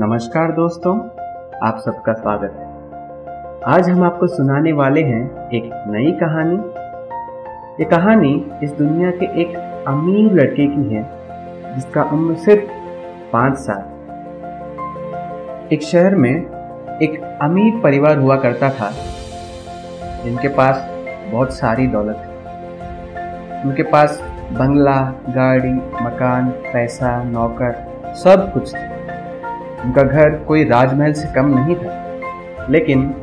नमस्कार दोस्तों, आप सबका स्वागत है। आज हम आपको सुनाने वाले हैं एक नई कहानी। ये कहानी इस दुनिया के एक अमीर लड़के की है, जिसका उम्र सिर्फ़ पाँच साल। एक शहर में एक अमीर परिवार हुआ करता था, जिनके पास बहुत सारी दौलत है। उनके पास बंगला, गाड़ी, मकान, पैसा, नौकर, सब कुछ था। उनका घर कोई राजमहल से कम नहीं था। लेकिन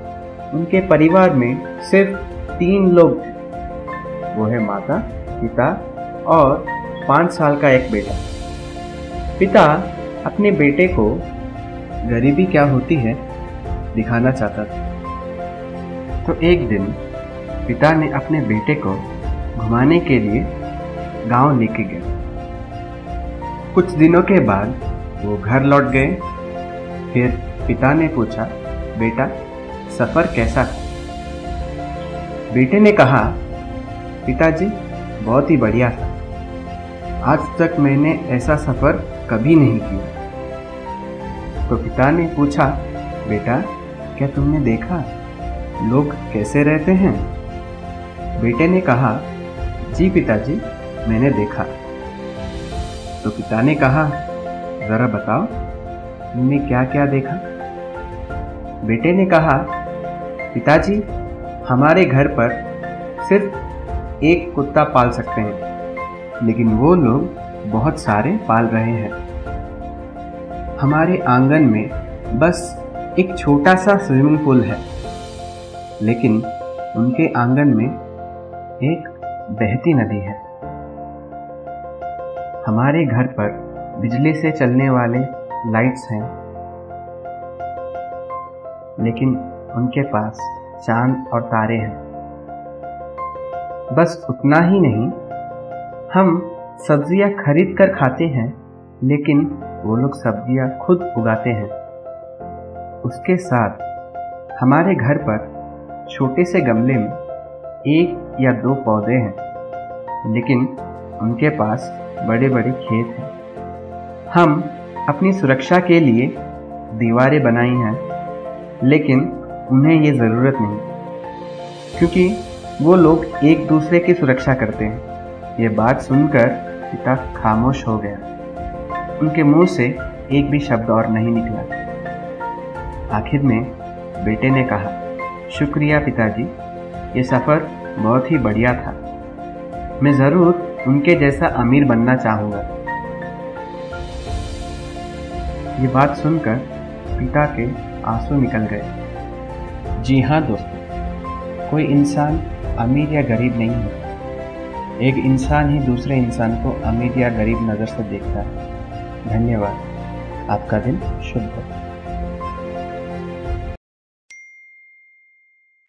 उनके परिवार में सिर्फ़ तीन लोग थे। वो है माता, पिता और पाँच साल का एक बेटा। पिता अपने बेटे को गरीबी क्या होती है दिखाना चाहता था। तो एक दिन पिता ने अपने बेटे को घुमाने के लिए गाँव लेके गए कुछ दिनों के बाद वो घर लौट गए। फिर पिता ने पूछा, बेटा, सफ़र कैसा था बेटे ने कहा, पिताजी, बहुत ही बढ़िया था। आज तक मैंने ऐसा सफ़र कभी नहीं किया। तो पिता ने पूछा, बेटा, क्या तुमने देखा? लोग कैसे रहते हैं? बेटे ने कहा, जी पिताजी, मैंने देखा। तो पिता ने कहा, ज़रा बताओ तुमने क्या क्या देखा? बेटे ने कहा, पिताजी, हमारे घर पर सिर्फ़ एक कुत्ता पाल सकते हैं, लेकिन वो लोग बहुत सारे पाल रहे हैं। हमारे आँगन में बस एक छोटा सा स्विमिंग पूल है, लेकिन उनके आँगन में एक बहती नदी है। हमारे घर पर बिजली से चलने वाले लाइट्स हैं। लेकिन उनके पास चाँद और तारे हैं। बस उतना ही नहीं, हम सब्ज़ियाँ खरीद कर खाते हैं, लेकिन वो लोग सब्ज़ियाँ खुद उगाते हैं। उसके साथ हमारे घर पर छोटे से गमले में एक या दो पौधे हैं, लेकिन उनके पास बड़े बड़े खेत हैं। हम अपनी सुरक्षा के लिए दीवारें बनाई हैं, लेकिन उन्हें ये ज़रूरत नहीं, क्योंकि वो लोग एक दूसरे की सुरक्षा करते हैं। ये बात सुनकर पिता खामोश हो गया। उनके मुँह से एक भी शब्द और नहीं निकला। आखिर में बेटे ने कहा, शुक्रिया पिताजी, ये सफ़र बहुत ही बढ़िया था। मैं ज़रूर उनके जैसा अमीर बनना चाहूँगा। ये बात सुनकर पिता के आँसू निकल गए। जी हाँ दोस्तों, कोई इंसान अमीर या गरीब नहीं है। एक इंसान ही दूसरे इंसान को अमीर या गरीब नज़र से देखता है। धन्यवाद। आपका दिन शुभ हो।